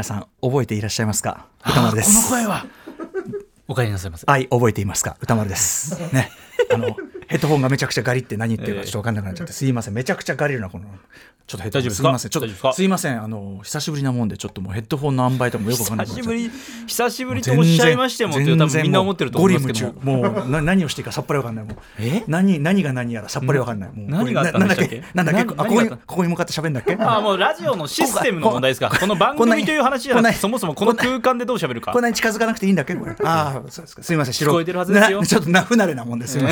皆さん覚えていらっしゃいますか？歌丸です。この声は。お帰りなさいませ。はい覚えていますか？歌丸です。ね。あのヘッドホンがめちゃくちゃガリって何言ってるかちょっと分かんなくなっちゃって、すいません、めちゃくちゃガリるな、この。ちょっとヘッドホンすいません、ちょっとすいません、あの久しぶりなもんで、ちょっともうヘッドホンの塩梅とかもよく分かんない。久しぶり、久しぶりとおっしゃいましてもって、みんな思ってると思うんですけども。うな何をしていいかさっぱり分かんない。もうえ？何何が何やらさっぱり分かんない。もう何がなんだっけ？なんだっけ？ここにここに向かって喋るんだっけ？あもうラジオのシステムの問題ですか？この番組という話じゃない、そもそもこの空間でどう喋るか。こんなに近づかなくていいんだっけ？これ。ああ、そうですか。すいません、白。聞こえてるはずですよ。ちょっとな不慣れなもんですよ。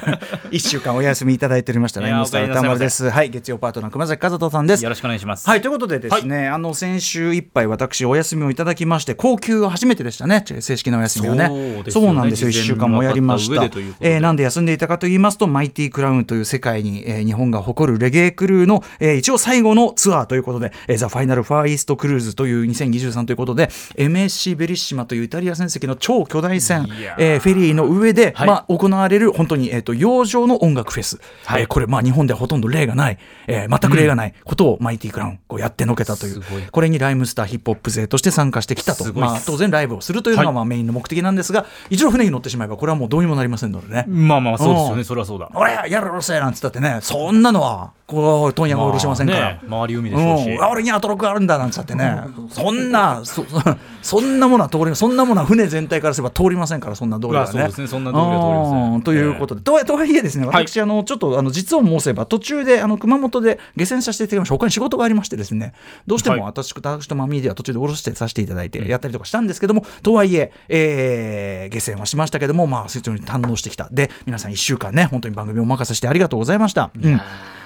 一週間お休みいただいておりましたね、M スタ歌丸です。はい、月曜パートナー、熊崎和人さんです。よろしくお願いします。はい、ということでですね、はい、あの、先週いっぱい私、お休みをいただきまして、高級初めてでしたね、正式なお休みをね。そう、ね,、なんですよ、一週間もやりました。えー、なんで休んでいたかと言いますと、マイティクラウンという世界に、えー、日本が誇るレゲエクルーの、えー、一応最後のツアーということで、えー、ザ・ファイナル・ファーイースト・クルーズという2023ということで、MSC ベリッシマというイタリア船籍の超巨大船、えー、フェリーの上で、はい、まあ、行われる、本当に、えーと洋上の音楽フェス、はい。えーこれ、まあ、日本ではほとんど例がない、えー全く例がないことをマイティクラウンこうやってのけたという。これにライムスターヒップホップ勢として参加してきたと、まあ、当然ライブをするというのがはい。まあメインの目的なんですが、一度船に乗ってしまえばこれはもうどうにもなりませんのでね。まあまあそうですようんね。それはそうだ。俺やるろせなんつったってねそんなのはこう問屋が下ろしませんから。まあね周り海でしょうし。うん、俺にアトロクあるんだなんつってね、そんなそ そんなものは通りそんなものは船全体からすれば通りませんからそんな道理はね。まあそうですね。そんな道理は通りません。うん。ということで、とはいとはいえですね私、あのちょっとあの実を申せば途中であの熊本で下船させていただきました他に仕事がありましてですね。どうしてもはい。私,、私とマミーでは途中で降ろしてさせていただいてやったりとかしたんですけども、とはいええー下船はしましたけどもまあ非常に堪能してきた。で皆さん1週間ね本当に番組をお任せしてありがとうございました。うん。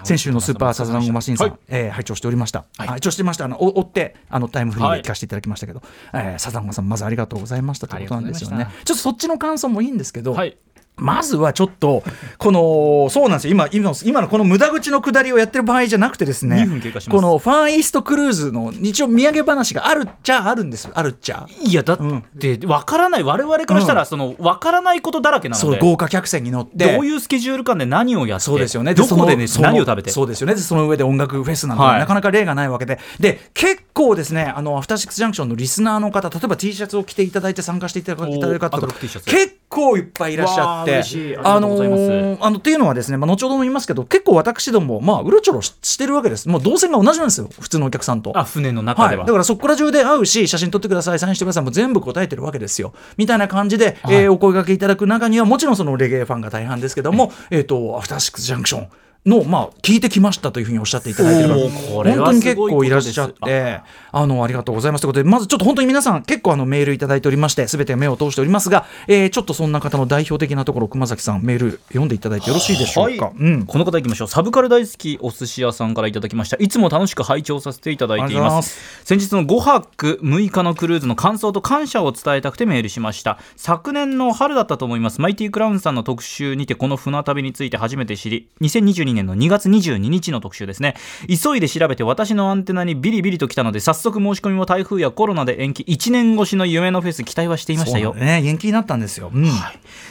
先週のスーパーサザンゴマシンさん、はいえー拝聴しておりました。はい拝聴してました。あのお追ってあのタイムフリーで聞かせていただきましたけど、えーサザンゴさんまずありがとうございましたということなんですよね。ちょっとそっちの感想もいいんですけど、はいまずはちょっと、この、そうなんですよ、今、今の今のこの無駄口の下りをやってる場合じゃなくてですね2分経過しますこのファンイーストクルーズの、一応土産話があるっちゃあるんですあるっちゃ。いやだって分からない我々からしたらその分からないことだらけなそう、ので豪華客船に乗って。どういうスケジュール感で何をやってそうですよね。そのどこでねその何を食べてそうですよね。でその上で音楽フェスなんて、はいなかなか例がないわけで。で、結構ですね、あの、アフターシックスジャンクションのリスナーの方、例えば T シャツを着ていただいて参加していただいた方とか結構いっぱいいらっしゃって。わあ嬉しい。ありがとうございます。ーあの、っていうのはですね、まあ、後ほども言いますけど、結構私ども、まあ、うろちょろししてるわけです。もう動線が同じなんですよ。普通のお客さんと。あ船の中は。い、では、だからそこら中で会うし写真撮ってくださいサインしてくださいもう全部答えてるわけですよ。みたいな感じで、えーお声掛けいただく中にはもちろんそのレゲエファンが大半ですけども、えっ、とアフターシックスジャンクションの、まあ、聞いてきましたというふうにおっしゃっていただいてるからおーこれは本当に結構いらっしゃってあのありがとうございますということでまずちょっと本当に皆さん結構あのメールいただいておりましてすべて目を通しておりますが、えーちょっとそんな方の代表的なところ熊崎さんメール読んでいただいてよろしいでしょうか、はい。うん。この方いきましょう。サブカル大好きお寿司屋さんからいただきました。いつも楽しく拝聴させていただいています。先日の5泊6日のクルーズの感想と感謝を伝えたくてメールしました。昨年の春だったと思います。マイティクラウンさんの特集にてこの船旅について初めて知り2022年の2月22日の特集ですね。急いで調べて私のアンテナにビリビリと来たので早速申し込みも台風やコロナで延期。1年越しの夢のフェス期待はしていましたよ。ね。延期になったんですよ、うん。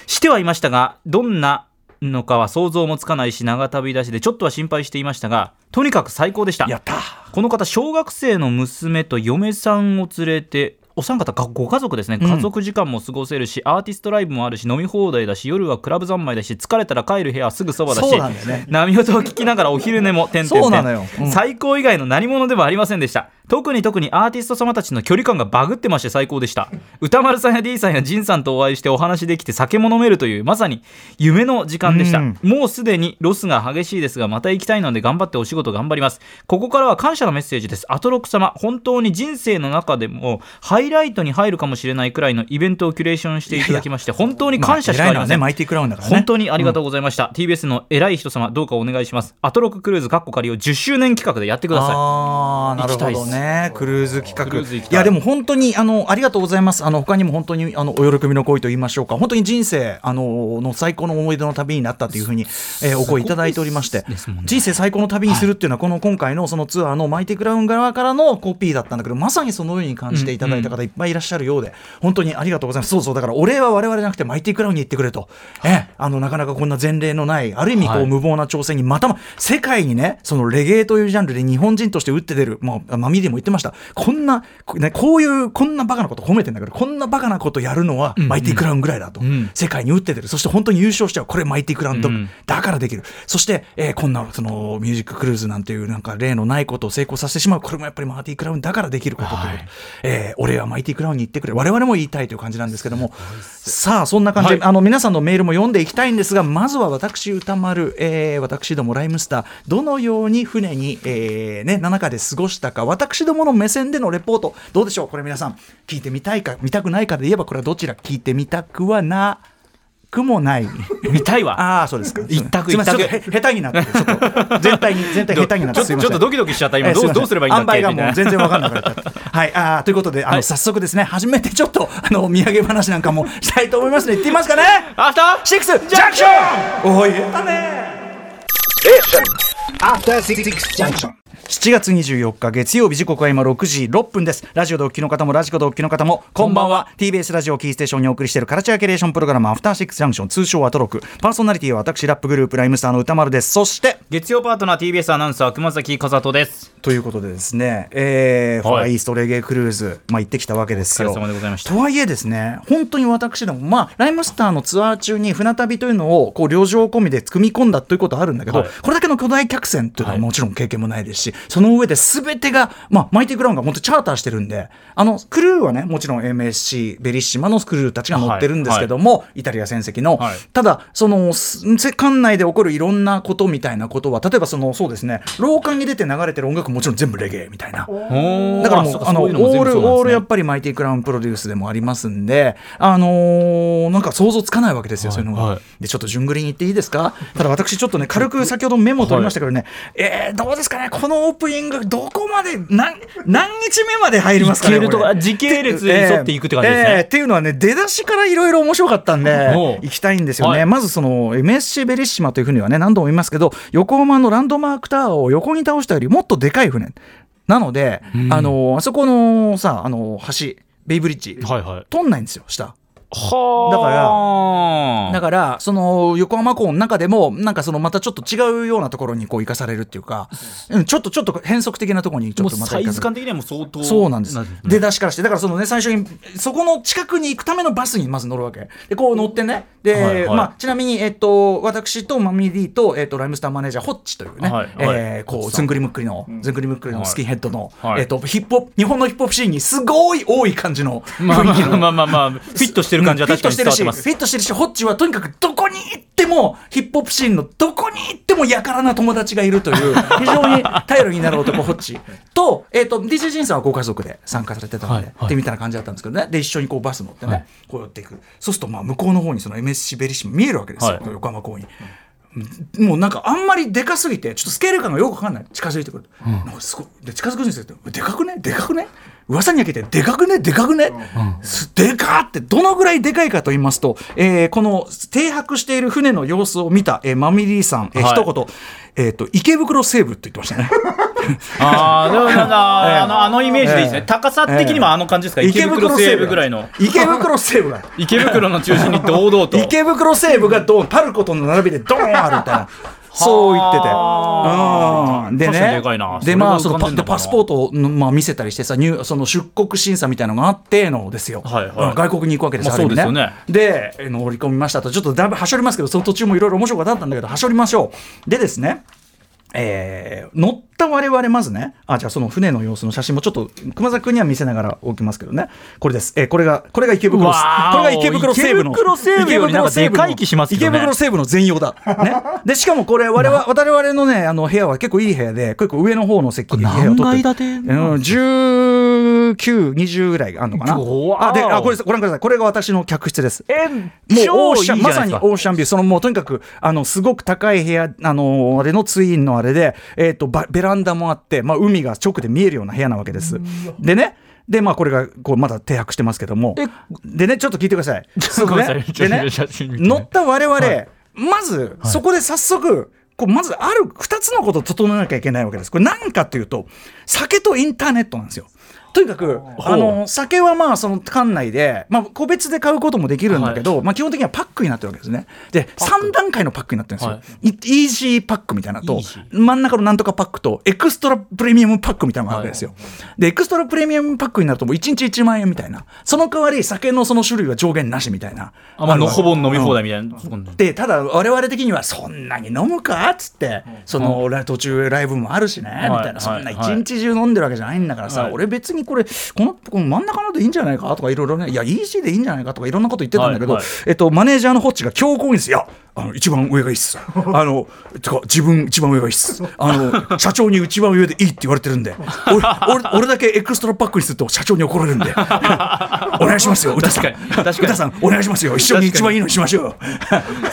してはいましたがどんなのかは想像もつかないし長旅だしでちょっとは心配していましたがとにかく最高でした。やったこの方小学生の娘と嫁さんを連れてお三方がご家族ですね。うん。家族時間も過ごせるし、アーティストライブもあるし飲み放題だし夜はクラブ三昧だし疲れたら帰る部屋はすぐそばだしそうなんだよね。波音を聞きながらお昼寝も点々そうなのよ。うん。最高以外の何者でもありませんでした特に特にアーティスト様たちの距離感がバグってまして最高でした。宇多丸さんや D さんやジンさんとお会いしてお話できて酒も飲めるというまさに夢の時間でした、うん。もうすでにロスが激しいですがまた行きたいので頑張ってお仕事頑張ります。ここからは感謝のメッセージです。アトロク様本当に人生の中でもハイライトに入るかもしれないくらいのイベントをキュレーションしていただきまして本当に感謝しかありません、まあねマイティクラウンだからね本当にありがとうございました、TBS の偉い人様どうかお願いしますアトロククルーズかっこ仮を10周年企画でやってくださいああなるほど行きたいっね。クルーズ企画。い。いやでも本当にあのありがとうございます。あの他にも本当にあのお喜びの声と言いましょうか。本当に人生あのの最高の思い出の旅になったというふうに、えーお声いただいておりまして。ね人生最高の旅にするっていうのはこの今回のそのツアーのマイティクラウン側からのコピーだったんだけどまさにそのように感じていただいた方いっぱいいらっしゃるようで本当にありがとうございます。そうそうだからお礼は我々じゃなくてマイティクラウンに行ってくれと、えあのなかなかこんな前例のないある意味こう、はい無謀な挑戦にまたま世界にねそのレゲエというジャンルで日本人として打って出る、まあ、マミデでも言ってました。こんなこ,、ね、こういうこんなバカなこと褒めてんだけどこんなバカなことやるのはマイティクラウンぐらいだと、ん。世界に打って出る。そして本当に優勝しちゃうこれマイティクラウンだ,、うん。だからできる。そして、えーこんなそのミュージッククルーズなんていうなんか例のないことを成功させてしまう。これもやっぱりマイティクラウンだからできることと、はい。えー俺はマイティクラウンに行ってくれ。我々も言いたいという感じなんですけども。さあそんな感じ。で、はい。あの皆さんのメールも読んでいきたいんですがまずは私歌丸、えー私どもライムスターどのように船に、えーね、7日で過ごしたか私どもの目線でのレポートどうでしょう？これ皆さん聞いてみたいか見たくないかで言えばこれはどちら？聞いてみたくはなくもない。見たいわ。ああそうですか。一択一択。下手になってちょっと。全体に全体下手になってちょっとドキドキしちゃった今。どうどうすればいいんだっけ？がもう全然わかんなくなっちゃった。はい、あーということで、あの、はい。早速ですね、初めてちょっと、あの、土産話なんかもしたいと思いますので、行ってみますかね？アフターシックスジャンクション。おい、言ったね。After Six Junction. 7月24日月曜日時刻は今6時6分です。ラジオでお聞きの方もラジコでお聞きの方もこんばんは。TBS ラジオキーステーションにお送りしているカルチャーキュレーションプログラムアフターシックスジャンクション通称アトロク。パーソナリティは私ラップグループライムスターの歌丸です。そして月曜パートナー TBS アナウンサー熊崎和人です。ということでですね、えーはい。ファーイーストレゲエクルーズ、まあ、行ってきたわけですよ。とはいえですね、本当に私ども、まあ、ライムスターのツアー中に船旅というのを、こう、旅情込みで組み込んだということはあるんだけど、はい。これだけの巨大客船というのははい。もちろん経験もないですし、その上で全てが、まあ、マイティクラウンが本当にチャーターしてるんで、あの、クルーはね、もちろん MSC、ベリッシマのクルーたちが乗ってるんですけども、イタリア船籍の、はい。ただ、その、す艦内で起こるいろんなことみたいなことは、例えばその、そうですね、廊下に出て流れてる音楽もちろん全部レゲエみたいな。だからもう、あの、オール、オールやっぱりマイティクラウンプロデュースでもありますんで、あのーなんか想像つかないわけですよ、そういうのが。はい。で、ちょっと順繰りに言っていいですか？ただ私ちょっとね、軽く先ほどメモ取りましたけどね、えーどうですかね、このオープニング、どこまで、何、何日目まで入りますかね。時系列に沿っていくって感じですねえーえーっていうのはね、出だしからいろいろ面白かったんで行きたいんですよね。はいまずその MSC ベリッシマという船はね、何度も言いますけど、横浜のランドマークタワーを横に倒したよりもっとでかい船。なので、あの、あそこのさ、あの、橋、ベイブリッジ、はいはい通んないんですよ、下。はだかららだから、その横浜港の中でも、なんかそのまたちょっと違うようなところにこう生かされるっていうか、うん、ちょっとちょっと変則的なところにちょっとまたサイ。ズ感的にはもう相当そうなんです。ね出だしからして、だからそのね、最初に、そこの近くに行くためのバスにまず乗るわけ。で、こう乗ってね。で、はいはいまあ、ちなみに、えっと、私とマミリーと、えっと、ライムスターマネージャー、ホッチというね、はいえーこう、ずんぐりむっくりの、ずんぐりむっくりのスキンヘッドの、はいえっと、ヒップホップ、日本のヒップホップシーンにすごい多い感じのまあ雰囲気の。まあまあまあまあフィットしてる感じは確かに伝わってますフィットしてるし、フィットしてるしホッチはとにかくどこに行っても、ヒップホップシーンのどこに行ってもやからな友達がいるという、非常に頼りになる男、ホッチ。と、えっ、と、DJ ジンさんはご家族で参加されてたので、はいみたいな感じだったんですけどね。で、一緒にこうバス乗ってね、はい。こう寄っていく。そうすると、まあ、向こうの方にその MSC ベリッシマ見えるわけですよ、はい。横浜港に。もうなんかあんまりでかすぎてちょっとスケール感がよくわかんない。近づいてくる、なんかすごい。で近づくんですよ。でかくね？でかくね？噂には聞いてでかくね？でかくね、すでかって。どのぐらいでかいかと言いますと、えーこの停泊している船の様子を見た、えーマミリーさん、えーはい。一言、えー、と池袋西部って言ってましたね。ああでもなんか あのあのイメージでいいですね、ええ高さ的にもあの感じですか、池袋西部ぐらいの。池袋西部が 池袋の中心に堂々と。池袋西部がドーンパルコとの並びでドーンあるみたいな。そう言ってて。うん。でね。でで、まあ、そのパでパスポートを、まあ、見せたりしてさ、入その出国審査みたいなのがあってのですよ。はいはいうん外国に行くわけです、まあそうですよねで、え乗り込みましたと、ちょっとだいぶはしょりますけど、その途中もいろいろ面白かったんだけど、はしょりましょう。でですね、えー乗った我々まずね、あ、じゃあその船の様子の写真もちょっと、熊崎君には見せながら置きますけどね。これです。えーこれが、これが池袋です。これが池袋西部の。池袋西部よりなんかでかい気しますね池袋西部の全容だ。ね。で、しかもこれ、我々、我々のね、あの、部屋は結構いい部屋で、結構上の方の席に部屋を取って何階建てうん、19、20ぐらいあるのかな？あ、で、あ、これご覧ください。これが私の客室です。えもうオーシャン、まさにオおーシャンビュー、そのもうとにかく、あの、すごく高い部屋、あの、あれのツインのあれで、えっ、と、ばベランダもあって、まあ、海が直で見えるような部屋なわけです。でね、で、まあ、これが、こう、まだ停泊してますけどもえ、でね、ちょっと聞いてください。そうごめんなさいでね、乗った我々、まず、そこで早速、こうまずある2つのことを整えなきゃいけないわけです。これ何かというと、酒とインターネットなんですよ。とにかくあの酒はまあその館内で、まあ、個別で買うこともできるんだけど、まあ、基本的にはパックになってるわけですね。で3段階のパックになってるんですよ、はい。イイージーパックみたいなのと真ん中のなんとかパックとエクストラプレミアムパックみたいなのがあるわけですよ、でエクストラプレミアムパックになるともう1日1万円みたいな。その代わり酒のその種類は上限なしみたいな。あまあほぼ飲み放題みたいな、でただ我々的にはそんなに飲むかっつってそのラ途中ライブもあるしねみたいな。そんな一日中飲んでるわけじゃないんだからさはい。俺別にこれこのこの真ん中のでいいんじゃないか？とかいろいろね。いや EC でいいんじゃないかとかいろんなこと言ってたんだけどはいはい。えっとマネージャーのホッチが強硬にです。いやあの 一番上がいいっす。あのてか自分一番上がいいっす。あ の社長に一番上でいいって言われてるんで。俺俺俺だけエクストラパックにすると社長に怒られるんで。お願いしますよ宇多さん。宇多さんお願いしますよ。一緒に一番いいのにしましょう。よ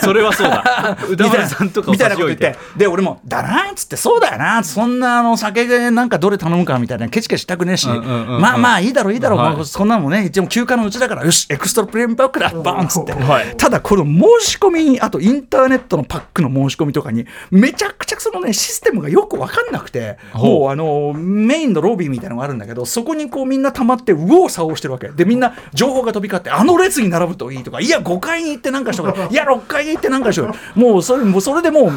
それはそうだ。宇多丸さんとかをみたいなこと言ってで俺も「だな」っつって「そうだよな」そんなあの酒でなんかどれ頼むかみたいなケチケチしたくねえし、うんうんうんうんまあまあいいだろういいだろう、はい。まあそんなのもね一応休暇のうちだからよしエクストラプレミアムパックだ。バーンっつって、はいただこの申し込みにあとインターネットのパックの申し込みとかにめちゃくちゃそのねシステムがよく分かんなくてもうあのメインのロビーみたいなのがあるんだけどそこにこうみんな溜まって右往左往してるわけ。でみんな情報が飛び交ってあの列に並ぶといいとかいや5 階に行ってなんかしとかいや6階に行ってなんかしとかもうそれもうそれでもうう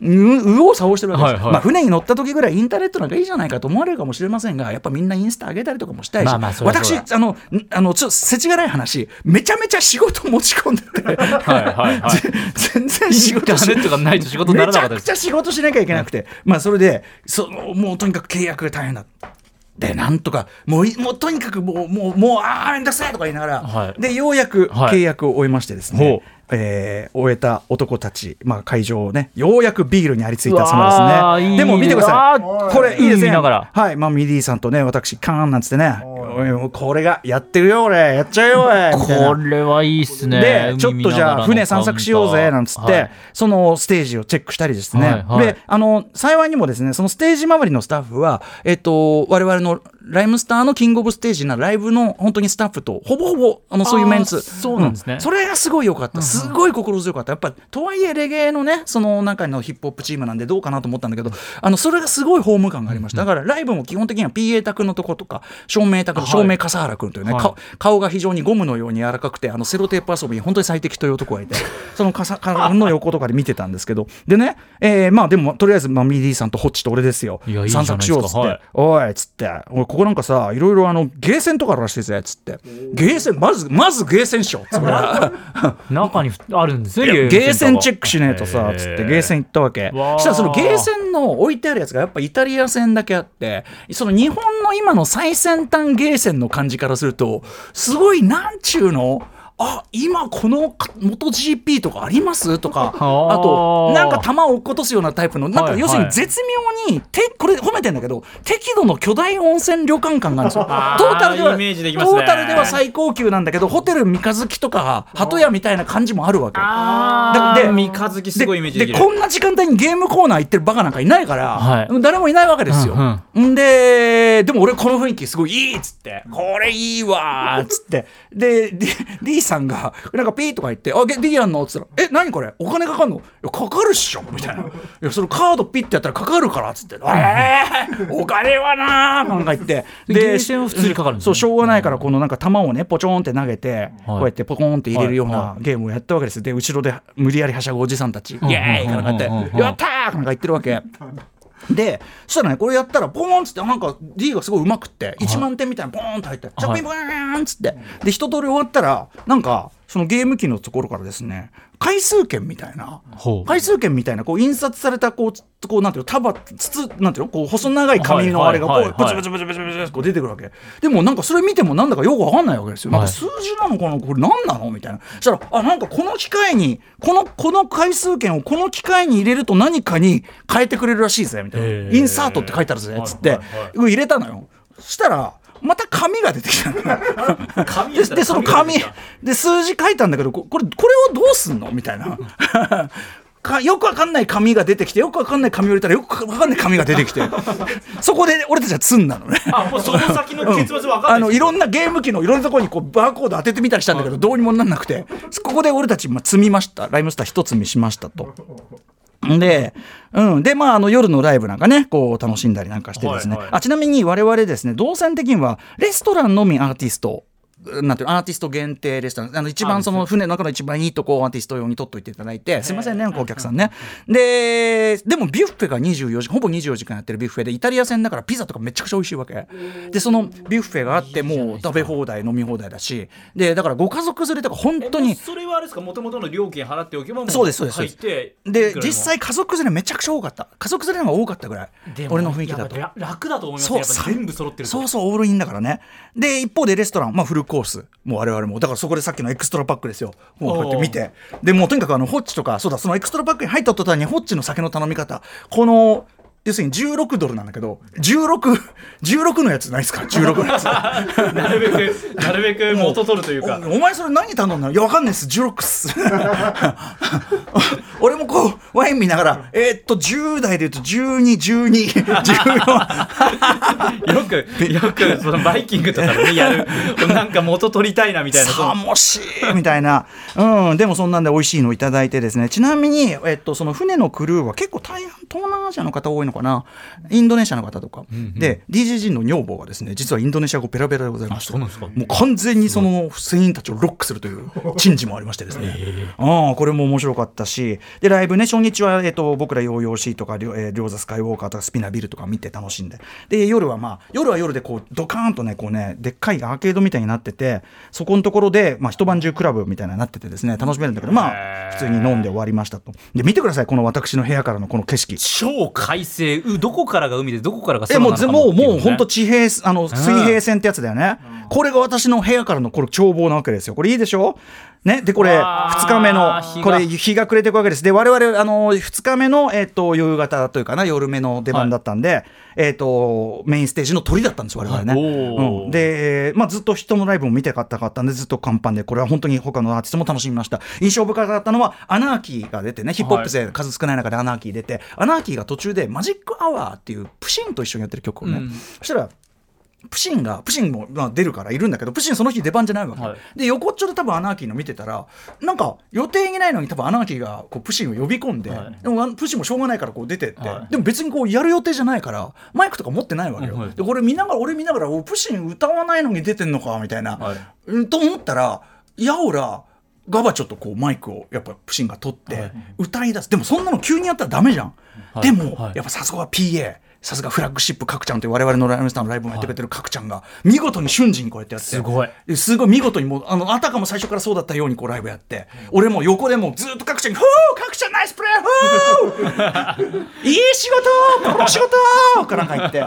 右往左往してるわけです。よ、はいはい。まあ、船に乗った時ぐらいインターネットなんかいいじゃないかと思われるかもしれませんがやっぱみんなインスタ上げたりとかもしたいし、まあまあ私あのんあのちょっと世知辛い話めちゃめちゃ仕事持ち込んでてはいはいはい。ぜ 全然イ仕事しンターネットがないと仕事にならなかっためちゃくちゃ仕事しなきゃいけなくて、まあそれでそのもうとにかく契約が大変だでなんとかもういもうとにかくもうもうもうああめんどくせえとか言いながら、はい。でようやくはい。契約を終えましてですね、ほう。えー終えた男たち、まあ、会場をねようやくビールにありついた様うですね。でも見てください。これいいですね。はい。まあミディさんとね私カーンなんつってねおいこれがやってるよ俺。やっちゃうよ俺これはいいっすね。でちょっとじゃあ船散策しようぜなんつって、はい。そのステージをチェックしたりですね、はいはい。であの幸いにもですねそのステージ周りのスタッフは、えっと、我々のライムスターのキングオブステージなライブの本当にスタッフとほぼほぼあのそういうメンツ。そうなんですね。それがすごい良かった。すごい心強かった。やっぱとはいえレゲエのねその中のヒップホップチームなんでどうかなと思ったんだけどあのそれがすごいホーム感がありました。だからライブも基本的には PA 宅のとことか照明卓の照明笠原君というね、はい。か顔が非常にゴムのように柔らかくてあのセロテープ遊びに本当に最適という男がいて その笠の横とかで見てたんですけどでね、えーまあでもとりあえず、まあ、ミディさんとホッチと俺ですよ。散策しようっつって、はい。おいっつって。ここなんかさいろいろあのゲーセンとかあるらしいぜっつって。ゲーセンまずまずゲーセンしようっつって。中にあるんですねいやゲーセンチェックしねえとへさー。つってゲーセン行ったわけ。そしたらそのゲーセンの置いてあるやつがやっぱイタリア戦だけあってその日本の今の最先端ゲー平線の感じからするとすごいなんちゅうの？あ今この元 GP とかあります？とか あとなんか球を落っことすようなタイプのなんかはい要するに絶妙にてこれ褒めてんだけど適度の巨大温泉旅館感がある。んですよ。トあーータルではイメージできますね。トータルでは最高級なんだけどホテル三日月とか鳩屋みたいな感じもあるわけ。あでー三日月すごいイメージでこんな時間帯にゲームコーナー行ってるバカなんかいないから、はい。誰もいないわけですよ。うんん。ででも俺この雰囲気すごいいいっつってこれいいわーっつって。で D さんがなんかピーとか言って「あゲ D やんの?」っつったら「え何これ？お金かかんの?」かかるっしょ」みたいな「いやそのカードピッてやったらかかるから」っつって「えー、お金はなー」なんか言って。ゲーセンは普通にかかるね。そうしょうがないからこのなんか球をねポチョンって投げて、こうやってポコンって入れるようなゲームをやったわけです。よで後ろで無理やりはしゃぐおじさんたち「イん。エーイ!」からこうやうんうん。うん。うん。って「やったー!」なんか言ってるわけ。でそしたらねこれやったらポーンっつってなんか D がすごいうまくって1万点みたいなポーンって入ってチャピンポーンっつって。で一通り終わったらなんかそのゲーム機のところからですね回数券みたいな回数券みたいなこう印刷されたこうつこうなんていうの束筒なんていうのこう細長い紙のあれがこうはいブツブツブツブツブツこう出てくるわけ。でもなんかそれ見てもなんだかよくわかんないわけですよ。なんか数字なのかな？これ何なの？みたいな。そしたらあなんかこの機械にこのこの回数券をこの機械に入れると何かに変えてくれるらしいぜみたいな。インサートって書いてあるぜっつって入れたのよ。そしたらまた紙が出てきた ででその紙で数字書いたんだけどここれこれをどうすんのみたいな。かよくわかんない紙が出てきてよくわかんない紙を入れたらよくわかんない紙が出てきて そこで俺たちは積んだのね。あもうその先の結末わかんないあのいろんなゲーム機のいろんなところにこうバーコード当ててみたりしたんだけどどうにもなんなくてここで俺たちまあ積みましたライムスター一積みしましたと。で、うん。で、まあ、あの、夜のライブなんかね、こう、楽しんだりなんかしてですね。はいはいあ、ちなみに我々ですね、動線的には、レストランのみアーティスト、なんていうのアーティスト限定レストラン、あの一番その船の中の一番いいとこをアーティスト用に取っといていただいて、すいませんね、お客さんね。で、でもビュッフェが24時間、ほぼ24時間やってるビュッフェで、イタリア戦だからピザとかめちゃくちゃ美味しいわけ。で、そのビュッフェがあって、もう食べ放題、飲み放題だし、で、だからご家族連れとか本当に、それはあれですか？もともとの料金払っておけばもそうですそうです。で実際家族連れめちゃくちゃ多かった。家族連れの方が多かったぐらい。俺の雰囲気だと。楽だと思いますそう全部揃ってると。そうそうオールインだからね。で一方でレストラン、まあ、フルコース。もう我々も。だからそこでさっきのエクストラパックですよ。もうこうやって見て。でもうとにかくあのホッチとかそうだそのエクストラパックに入った途端にホッチの酒の頼み方。この要するに16ドルなんだけど1616 16のやつないですか？16のやつ。なるべくなるべく元取るというか。おお前それ何頼んだの？いやわかんないっす。16っす。俺もこうワイン見ながらえーっと10代で言うと121214 よくよくそのバイキングとかでねやる。なんか元取りたいなみたいな。そさのもしいみたいな、うん、でもそんなんで美味しいのいただいてですね。ちなみに、えっと、その船のクルーは結構大半東南アジアの方多いのかな？インドネシアの方とか、で DJG の女房がですね実はインドネシア語ペラペラでございましてあそうなんですか？もう完全にその船員たちをロックするという 珍事もありましてですね、ああこれも面白かったし。でライブね初日は、えっと、僕らヨーヨーシーとかりょえー、両座スカイウォーカーとかスピナビルとか見て楽しんで。で夜はまあ夜は夜でこうドカーンとねこうねでっかいアーケードみたいになっててそこのところで、まあ、一晩中クラブみたいななっててですね楽しめるんだけどまあ普通に飲んで終わりましたと。で見てくださいこの私の部屋からのこの景色。超快晴うどこからが海でどこからが空なのかもうもう本当と地平あの水平線ってやつだよね、これが私の部屋からのこれ眺望なわけですよ。これいいでしょ？ね、でこれわー。2日目のこれ日が暮れていくわけです。で我々あの2日目の、えっと夕方というかな夜目の出番だったんで、えっとメインステージの鳥だったんです我々ね、はい。うん。で、えーまあ、ずっと人のライブも見てかったかったんでずっと乾パンでこれは本当に他のアーティストも楽しみました。印象深かったのはアナーキーが出てねヒップホップ勢数少ない中でアナーキー出て、アナーキーが途中でマジックアワーっていうプシンと一緒にやってる曲をね、うん。そしたらプシンがプシンもまあ出るからいるんだけどプシンその日出番じゃないわけ、はい。で横っちょで多分アナーキーの見てたらなんか予定にないのに多分アナーキーがこうプシンを呼び込んで、はい。でもプシンもしょうがないからこう出てって、はい。でも別にこうやる予定じゃないからマイクとか持ってないわけよ、はいでこれ見ながら俺見ながらおプシン歌わないのに出てんのかみたいな、はい。うんと思ったらやおらガバちょっとこうマイクをやっぱプシンが取ってはい。歌い出す、でもそんなの急にやったらダメじゃん、はい。でも、はい。やっぱさすがは PA さすがフラッグシップ角ちゃんという我々のライブスターのライブもやってくれてる角ちゃんが見事に瞬時にこうやってやって。すごい。ですごい見事にもうあのあたかも最初からそうだったようにこうライブやって、俺も横でもうずっと角ちゃんに「ふう角ナイスプレーいい仕事この仕事!」かなんか言って。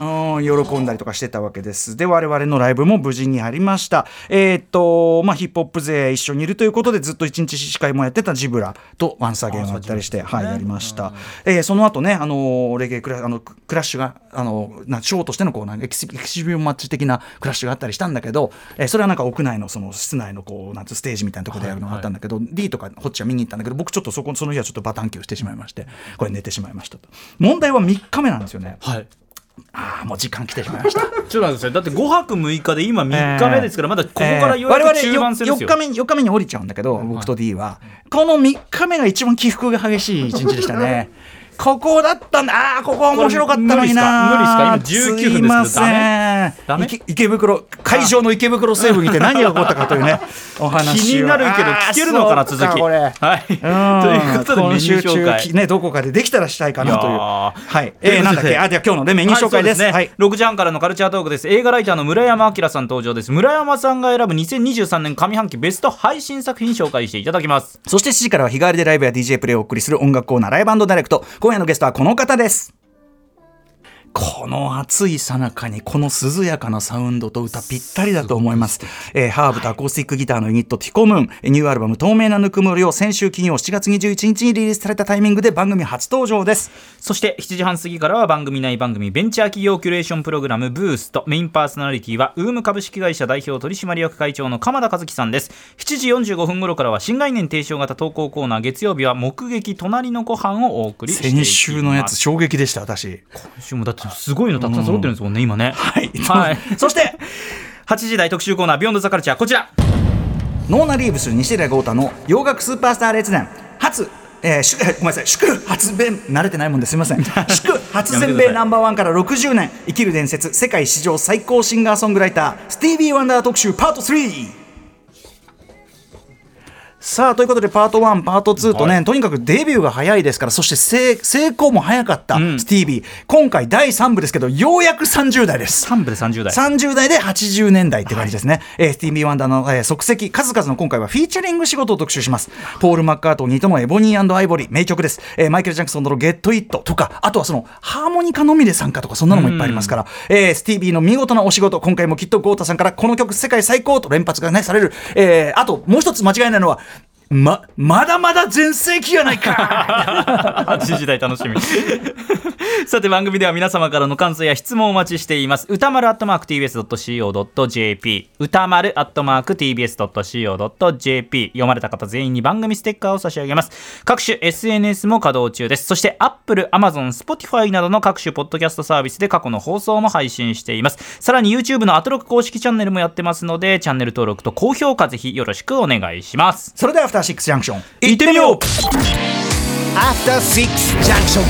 うん喜んだりとかしてたわけです。で我々のライブも無事にありました。えーっとまあヒップホップ勢一緒にいるということでずっと一日司会もやってたジブラとワンサゲンをやったりして、はいやりました、えーその後ねあのレゲエクラあのクラッシュがあのなショーとしてのこうなエキシエキシビオンマッチ的なクラッシュがあったりしたんだけど、えーそれはなんか屋内のその室内のこうなんつうステージみたいなところでやるのがあったんだけど、D とかホッチは見に行ったんだけど僕ちょっとそこその日はちょっとバタンキューしてしまいましてこれ寝てしまいましたと。問題は3日目なんですよね。はい。ああもう時間来てしまいました。ちょっと待ってくだって5泊6日で今3日目ですから、まだここからようえー我々やく中盤戦ですよ、4日目に4日目に降りちゃうんだけど、僕と D はこの3日目が一番起伏が激しい一日でしたねここだったんだ。あーここは面白かったのにな。無理っすか？今19分ですすいません。池池袋会場の池袋西部にて何が起こったかというね お話を。気になるけど聞けるのかな続きはい。とうん。いうことでメニュー紹ねどこかでできたらしたいかなという。はい。えーなんだっけ？あでは今日のねメニュー紹介です。はいはい。6時半からのカルチャートークです。映画ライターの村山明さん登場です。村山さんが選ぶ2023年上半期ベスト配信作品紹介していただきます。そして7時からは日替わりでライブや DJ プレイをお送りする音楽コーナーライブダイレクト今夜のゲストはこの方です。この暑いさなかにこの涼やかなサウンドと歌ぴったりだと思います。えーハーブとアコースティックギターのユニットティコムーン、ニューアルバム透明なぬくもりを先週金曜7月21日にリリースされたタイミングで番組初登場です。そして7時半過ぎからは番組内番組ベンチャー企業キュレーションプログラムブーストメインパーソナリティはウーム株式会社代表取締役会長の鎌田和樹さんです7時45分頃からは新概念提唱型投稿コーナー月曜日は目撃隣のご飯をお送りしていきます先週のやつ衝撃でした、私。今週もだってすごいのたくさん揃ってるんですもんね、今ね。はい。はい。そして、8時台特集コーナー Beyond The Culture。こちら。ノーナ・リーブス西寺豪太の洋楽スーパースター列伝。初えー、し ごめんなさい。祝発弁慣れてないもんですみません。祝初全米ナンバーワンから60年生きる伝説世界史上最高シンガーソングライタースティービー・ワンダー特集パート3さあということでパート1パート2とね、はい。とにかくデビューが早いですからそして成成功も早かった、ん。スティービー。今回第3部ですけどようやく30代です。3部で30代。30代で80年代って感じですね、えースティービー・ワンダーの、えー足跡。数々の今回はフィーチャリング仕事を特集します。ポール・マッカートニーとのエボニーアイボリー。名曲です、えーマイケル・ジャクソンのゲット・イットとかあとはそのハーモニカのみで参加とかそんなのもいっぱいありますから、えースティービーの見事なお仕事今回もきっと豪太さんからこの曲世界最高と連発がねされる、えーあともう一つ間違いないのはま、まだまだ全盛期やないか。8時台楽しみ。さて番組では皆様からの感想や質問をお待ちしています。歌丸アットマーク TBS.CO.JP 歌丸アットマーク TBS.CO.JP 読まれた方全員に番組ステッカーを差し上げます。各種 SNS も稼働中です。そして Apple、Amazon、Spotify などの各種ポッドキャストサービスで過去の放送も配信しています。さらに YouTube のアトロック公式チャンネルもやってますのでチャンネル登録と高評価ぜひよろしくお願いします。それではターシックスジャンクション行ってみよう。After Six Junction.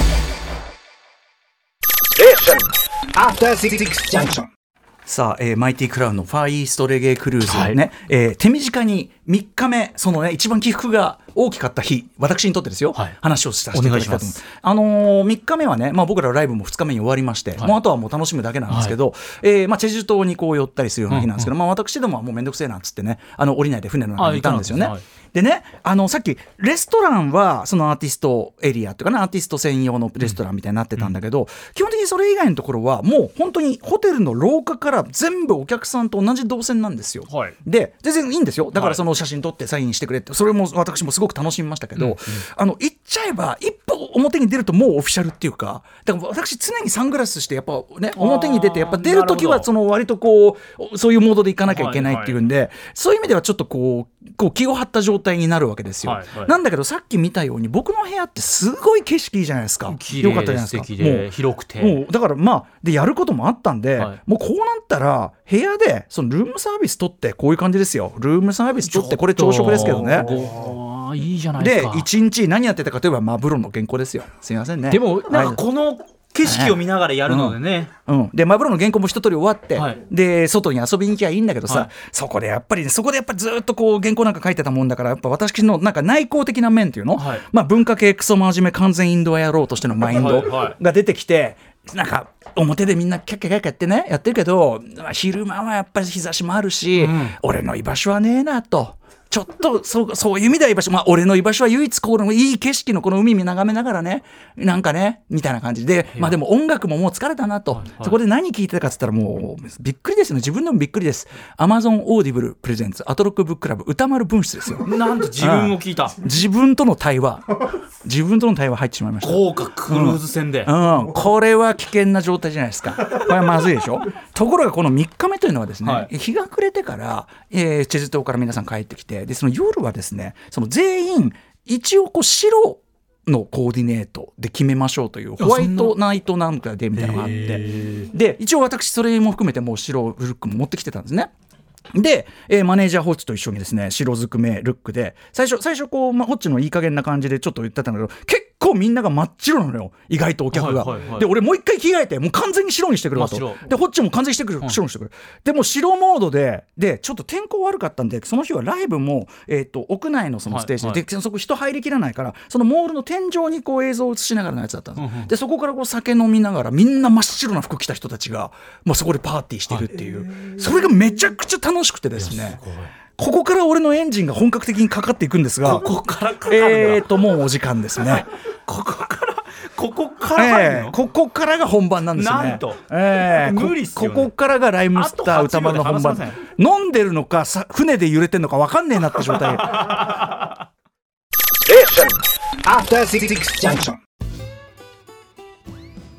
After Six Junction. さあ、えーマイティクラウンのファーイーストレゲークルーズはい。ね、えー手短に3日目、そのね、一番起伏が大きかった日、私にとってですよ、はい。話をさせていただきたいと思います。あのー、3日目はね、まあ、僕らライブも2日目に終わりまして、もうあとはもう楽しむだけなんですけど、えーまあ、チェジュ島にこう寄ったりするような日なんですけど、まあ、私どもはもうめんどくせえなっつってね、あの降りないで船の中にいたんですよね。でね、あのさっき、レストランはそのアーティストエリアっていうかな、アーティスト専用のレストランみたいになってたんだけど、基本的にそれ以外のところは、もう本当にホテルの廊下から全部お客さんと同じ動線なんですよ。はい。で、全然いいんですよ。だかはいらその写真撮ってサインしてくれって、それも私もすごく楽しみましたけど、あの、言っちゃえば、一歩表に出るともうオフィシャルっていうか、だから私常にサングラスして、やっぱね、表に出て、やっぱ出るときなるほど。はその割とこう、そういうモードで行かなきゃいけないっていうんで、そういう意味ではちょっとこう、こう気を張った状態になるわけですよ。はいはい。なんだけどさっき見たように僕の部屋ってすごい景色いいじゃないですか。綺よかった麗じゃないですか。で素敵でもう広くて。もうだからまあでやることもあったんで、はい。もうこうなったら部屋でそのルームサービス取ってこういう感じですよ。ルームサービス取ってこれ朝食ですけどね。ごいいじゃないでですか。一日何やってたかといえばマブロの原稿ですよ。すいませんね。でもなんはい。かこの景色を見ながらやるのでね、うん、でマブロの原稿も一通り終わって、はい。で外に遊びに行きゃいいんだけどさ、はい。そこでやっぱりねそこでやっぱりずっとこう原稿なんか書いてたもんだからやっぱ私のなんか内向的な面っていうの、はい。まあ、文化系クソ真面目完全インドア野郎としてのマインドが出てきて、なんか表でみんなキャッキャキャッキャやってねやってるけど、まあ昼間はやっぱり日差しもあるし、ん俺の居場所はねえなと。ちょっとそうそういう意味では居場所、まあ、俺の居場所は唯一このいい景色のこの海見眺めながらねなんかねみたいな感じで、まあ、でも音楽ももう疲れたなと、はいそこで何聴いてたかっつったらもうびっくりですよね。自分でもびっくりです。Amazon オーディブルプレゼンツアトロックブッククラブ歌丸分室ですよ。なんと自分を聞いた？自分との対話。自分との対話入ってしまいました。豪華クルーズ船で、うん、これは危険な状態じゃないですか。これはまずいでしょ。ところがこの3日目というのはですね、はい。日が暮れてから、えーチェジュ島から皆さん帰ってきて、でその夜はですね、その全員一応こう白のコーディネートで決めましょうというホワイトナイトなんかでみたいなのがあって、で一応私それも含めてもう白ルックも持ってきてたんですね。で、えーマネージャーホッチと一緒にですね白ずくめルックで最初最初こう、まあ、ホッチのいい加減な感じでちょっと言ってたんだけど結構みんなが真っ白なのよ。意外とお客が、はいはいはい。で俺もう一回着替えてもう完全に白にしてくるわとでホッチも完全にしてくる、白にしてくる。でもう白モードででちょっと天候悪かったんでその日はライブも、えー、と屋内のそのステージで,、はいでそこ人入りきらないからそのモールの天井にこう映像を映しながらのやつだったんです、でそこからこう酒飲みながらみんな真っ白な服着た人たちが、まあ、そこでパーティーしてるっていう、それがめちゃくちゃ楽しくてですねここから俺のエンジンが本格的にかかっていくんですがここからかかえーともうお時間ですね。ここからここからええここからが本番なんですよね。なんとええこ無理っすよねここからがライムスター歌丸の本8秒で話番。飲んでるのかさ船で揺れてんのか分かんねえなって状態。After Six Junction.